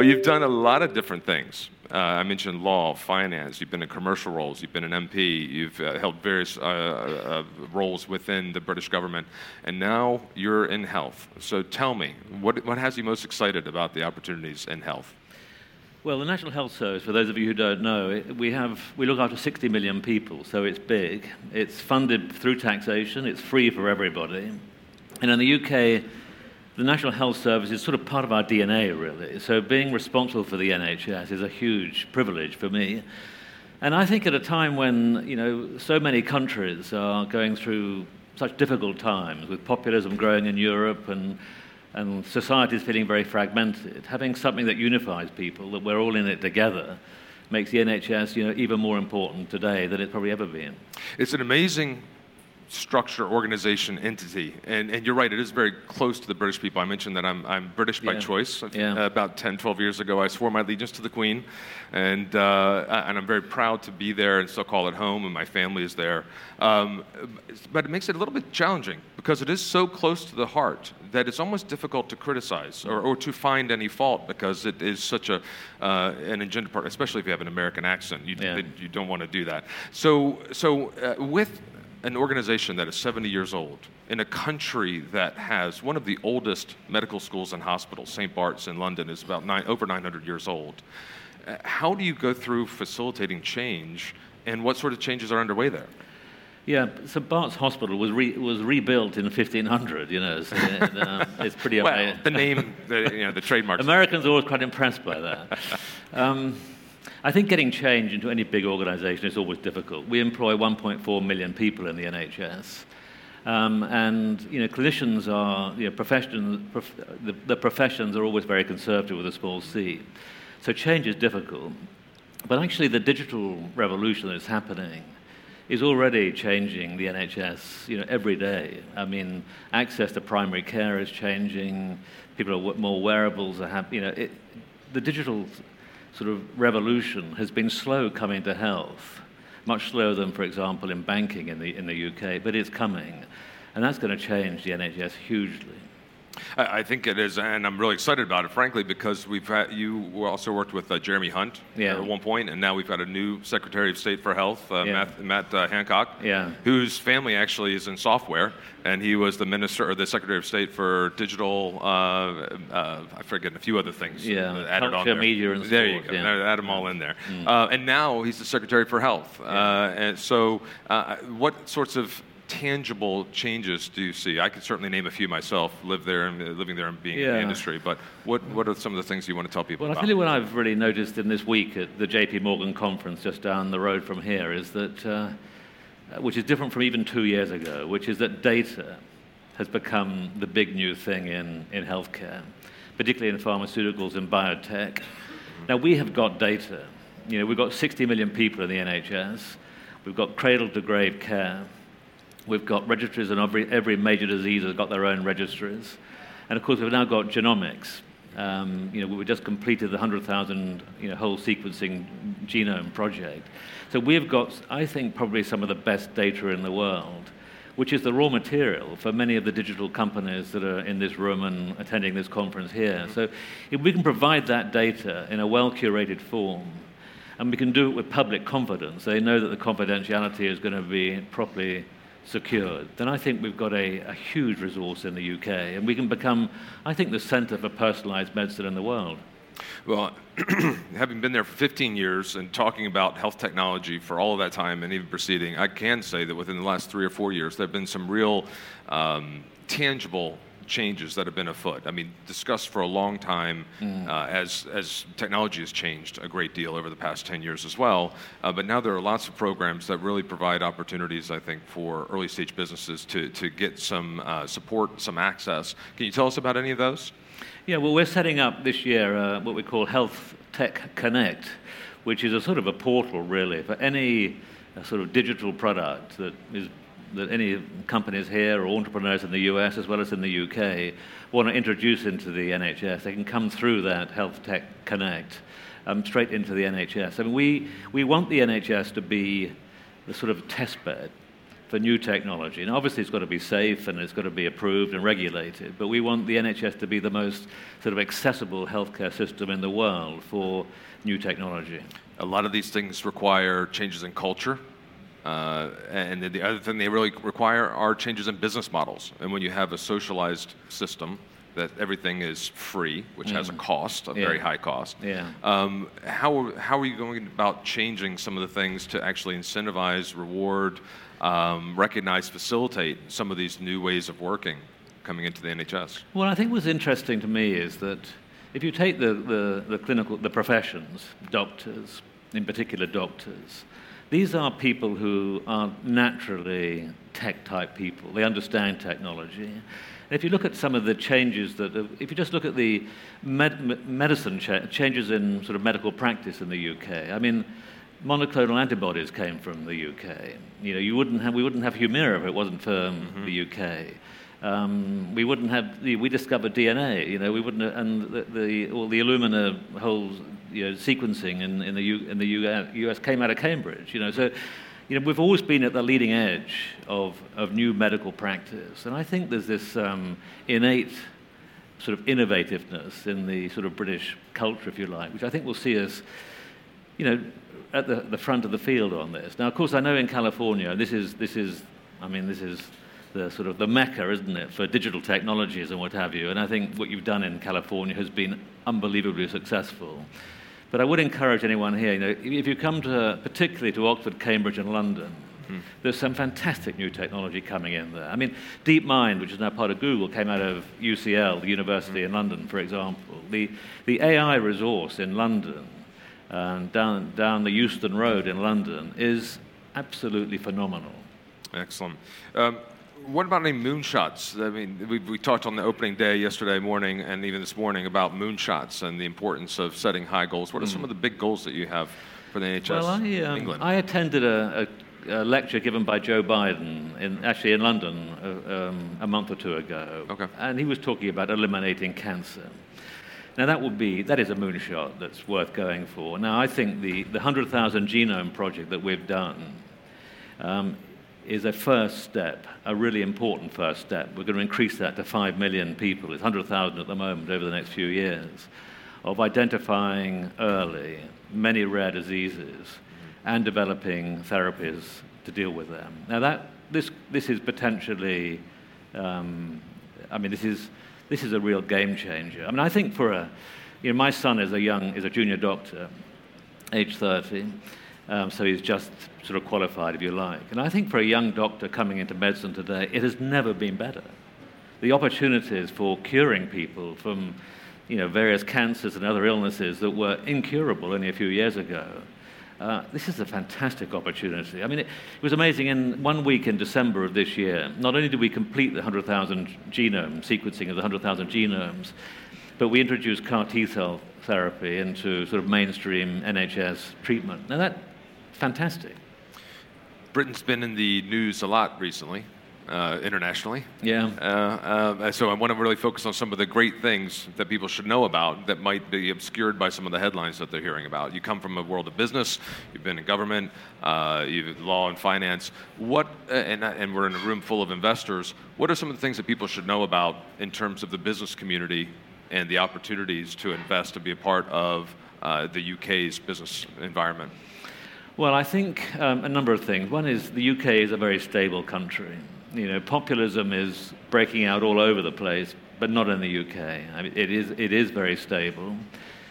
Well, you've done a lot of different things. Uh, I mentioned law, finance, you've been in commercial roles, you've been an MP, you've uh, held various uh, uh, roles within the British government, and now you're in health. So tell me, what, what has you most excited about the opportunities in health? Well, the National Health Service, for those of you who don't know, we, have, we look after 60 million people, so it's big. It's funded through taxation, it's free for everybody. And in the UK, the National Health Service is sort of part of our DNA, really. So being responsible for the NHS is a huge privilege for me. And I think at a time when, you know, so many countries are going through such difficult times, with populism growing in Europe and, and societies feeling very fragmented, having something that unifies people, that we're all in it together, makes the NHS, you know, even more important today than it's probably ever been. It's an amazing structure, organization, entity. And, and you're right, it is very close to the British people. I mentioned that I'm, I'm British by Yeah. choice. Yeah. Uh, about 10, 12 years ago, I swore my allegiance to the Queen. And, uh, and I'm very proud to be there and still call it home, and my family is there. Um, but it makes it a little bit challenging because it is so close to the heart that it's almost difficult to criticize or, or to find any fault because it is such a, uh, an agenda part, especially if you have an American accent. You, Yeah. you don't want to do that. So, so uh, with an organization that is 70 years old in a country that has one of the oldest medical schools and hospitals, St. Bart's in London, is about nine, over 900 years old. Uh, how do you go through facilitating change, and what sort of changes are underway there? Yeah, so Bart's Hospital was, re, was rebuilt in 1500, you know, so it, um, it's pretty Well, amazing. the name, the, you know, the trademark. Americans are always quite impressed by that. Um, I think getting change into any big organization is always difficult. We employ 1.4 million people in the NHS. Um, and you know, clinicians are, you know, professions, prof, the, the professions are always very conservative with a small c. So change is difficult. But actually, the digital revolution that's happening is already changing the NHS, you know, every day. I mean, access to primary care is changing. People are more wearables are hap- you know, it, the digital sort of revolution has been slow coming to health, much slower than, for example, in banking in the in the UK, but it's coming, and that's going to change the NHS hugely. I, I think it is, and I'm really excited about it, frankly, because we've had, you also worked with uh, Jeremy Hunt Yeah. at one point, and now we've got a new Secretary of State for Health, uh, Yeah. Matt, Matt uh, Hancock, Yeah. whose family actually is in software, and he was the Minister or the Secretary of State for Digital. Uh, uh, I forget a few other things. Yeah, added on there. media, and There you go. yeah. Mm. Add them all in there, uh, and now he's the Secretary for Health. Uh, and so, uh, what sorts of tangible changes do you see? I could certainly name a few myself, live there and uh, living there and being in the industry. But what, what are some of the things you want to tell people Well, about? tell you what I've really noticed in this week at the JP Morgan conference just down the road from here is that, uh, which is different from even two years ago, which is that data has become the big new thing in, in healthcare, particularly in pharmaceuticals and biotech. Now, we have got data. You know, we've got 60 million people in the NHS. We've got cradle to grave care. We've got registries, and every, every major disease has got their own registries. And of course, we've now got genomics. Um, you know, we just completed the 100,000 you know, whole sequencing genome project. So we've got, I think, probably some of the best data in the world, which is the raw material for many of the digital companies that are in this room and attending this conference here. So if we can provide that data in a well curated form, and we can do it with public confidence, they know that the confidentiality is going to be properly secured, then I think we've got a, a huge resource in the UK, and we can become, I think, the centre for personalised medicine in the world. Well, having been there for 15 years and talking about health technology for all of that time and even preceding, I can say that within the last three or four years, there have been some real um, tangible changes that have been afoot. I mean, discussed for a long time uh, as, as technology has changed a great deal over the past 10 years as well. Uh, but now there are lots of programs that really provide opportunities, I think, for early stage businesses to, to get some uh, support, some access. Can you tell us about any of those? Yeah, well, we're setting up this year uh, what we call Health Tech Connect, which is a sort of a portal, really, for any uh, sort of digital product that is that any companies here or entrepreneurs in the US as well as in the UK want to introduce into the NHS. They can come through that Health Tech Connect um, straight into the NHS. I mean, we, we want the NHS to be the sort of test bed for new technology. And obviously, it's got to be safe and it's got to be approved and regulated. But we want the NHS to be the most sort of accessible healthcare system in the world for new technology. A lot of these things require changes in culture. Uh, and the other thing they really require are changes in business models. And when you have a socialized system, that everything is free, which mm. has a mm. cost, a yeah. very high cost. Yeah. Um, how, how are you going about changing some of the things to actually incentivize, reward, um, recognize, facilitate some of these new ways of working coming into the NHS? Well, I think what's interesting to me is that if you take the, the, the clinical, the professions, doctors, in particular doctors, these are people who are naturally tech type people. They understand technology. And if you look at some of the changes that, if you just look at the med- medicine cha- changes in sort of medical practice in the UK, I mean, monoclonal antibodies came from the UK. You know, you wouldn't have, we wouldn't have Humira if it wasn't for mm-hmm. the UK. Um, we wouldn't have, we discovered DNA, you know, we wouldn't, have, and the, the, all the Illumina whole you know, sequencing in, in the, U, in the US came out of Cambridge, you know, so you know, we've always been at the leading edge of, of new medical practice. And I think there's this um, innate sort of innovativeness in the sort of British culture, if you like, which I think will see us, you know, at the, the front of the field on this. Now, of course, I know in California, this is, this is, I mean, this is the sort of the mecca, isn't it, for digital technologies and what have you. And I think what you've done in California has been unbelievably successful. But I would encourage anyone here, you know, if you come to, particularly to Oxford, Cambridge, and London, mm. there's some fantastic new technology coming in there. I mean, DeepMind, which is now part of Google, came out of UCL, the university mm. in London, for example. The, the AI resource in London, uh, down, down the Euston Road in London, is absolutely phenomenal. Excellent. Um, what about any moonshots? I mean, we, we talked on the opening day yesterday morning and even this morning about moonshots and the importance of setting high goals. What are mm. some of the big goals that you have for the NHS well, I, um, England? I attended a, a, a, lecture given by Joe Biden, in, actually in London, uh, um, a month or two ago. Okay. And he was talking about eliminating cancer. Now that would be that is a moonshot that's worth going for. Now I think the the hundred thousand genome project that we've done um, is a first step, a really important first step. We're going to increase that to 5 million people. It's 100,000 at the moment over the next few years, of identifying early many rare diseases and developing therapies to deal with them. Now, that, this, this is potentially, um, I mean, this is, this is a real game changer. I mean, I think for a, you know, my son is a young, is a junior doctor, age 30. Um, so he's just sort of qualified, if you like. And I think for a young doctor coming into medicine today, it has never been better. The opportunities for curing people from you know, various cancers and other illnesses that were incurable only a few years ago. Uh, this is a fantastic opportunity. I mean, it, it, was amazing. In one week in December of this year, not only did we complete the 100,000 genome sequencing of the 100,000 genomes, but we introduced CAR T cell therapy into sort of mainstream NHS treatment. Now, that fantastic. Britain's been in the news a lot recently, uh, internationally. Yeah. Uh, uh, so I want to really focus on some of the great things that people should know about that might be obscured by some of the headlines that they're hearing about. You come from a world of business, you've been in government, uh, you've law and finance. What, uh, and, and we're in a room full of investors. What are some of the things that people should know about in terms of the business community and the opportunities to invest to be a part of uh, the UK's business environment? Well, I think um, a number of things. One is the UK is a very stable country. You know, populism is breaking out all over the place, but not in the UK. I mean, it is it is very stable.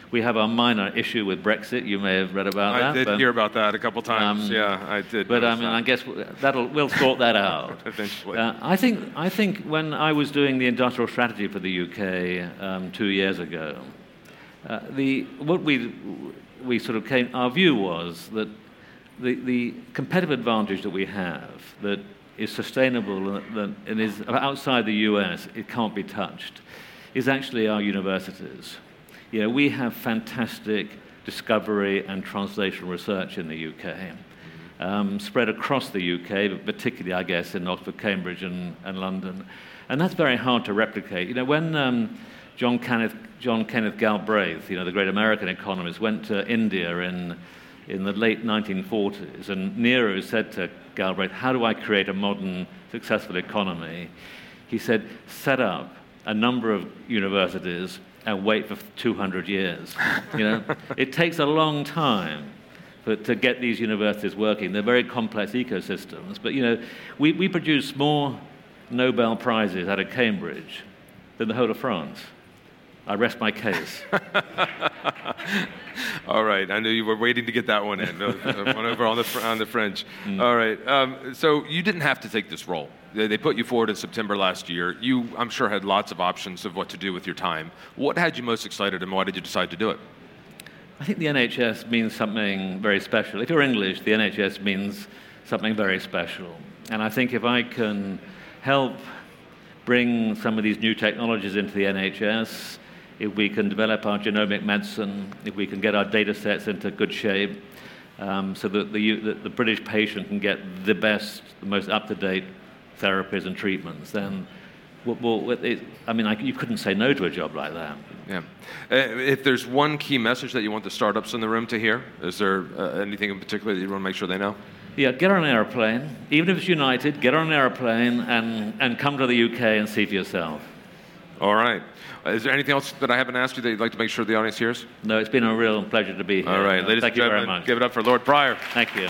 We have a minor issue with Brexit. You may have read about I that. I did but, hear about that a couple times. Um, yeah, I did. But I mean, that. I guess that'll we'll sort that out eventually. Uh, I think I think when I was doing the industrial strategy for the UK um, two years ago, uh, the what we we sort of came. Our view was that the, the competitive advantage that we have that is sustainable and, and is outside the US, it can't be touched, is actually our universities. You know, we have fantastic discovery and translational research in the UK, um, spread across the UK, but particularly, I guess, in Oxford, Cambridge, and, and London. And that's very hard to replicate. You know, when um, John, Kenneth, John Kenneth Galbraith, you know, the great American economist, went to India in in the late 1940s, and Nehru said to Galbraith, how do I create a modern, successful economy? He said, set up a number of universities and wait for 200 years. You know, it takes a long time for, to get these universities working. They're very complex ecosystems, but you know, we, we produce more Nobel prizes out of Cambridge than the whole of France. I rest my case. All right, I knew you were waiting to get that one in. one over on the on the French. Mm. All right, um, so you didn't have to take this role. They put you forward in September last year. You, I'm sure, had lots of options of what to do with your time. What had you most excited, and why did you decide to do it? I think the NHS means something very special. If you're English, the NHS means something very special. And I think if I can help bring some of these new technologies into the NHS, if we can develop our genomic medicine, if we can get our data sets into good shape, um, so that the, the, the, British patient can get the best, the most up to date therapies and treatments, then well, it, I mean, I, you couldn't say no to a job like that. Yeah. Uh, if there's one key message that you want the startups in the room to hear, is there uh, anything in particular that you want to make sure they know? Yeah, get on an airplane. Even if it's United, get on an airplane and, and come to the UK and see for yourself. All right. Is there anything else that I haven't asked you that you'd like to make sure the audience hears? No, it's been a real pleasure to be here. All right, ladies Thank and gentlemen, give it up for Lord Prior. Thank you.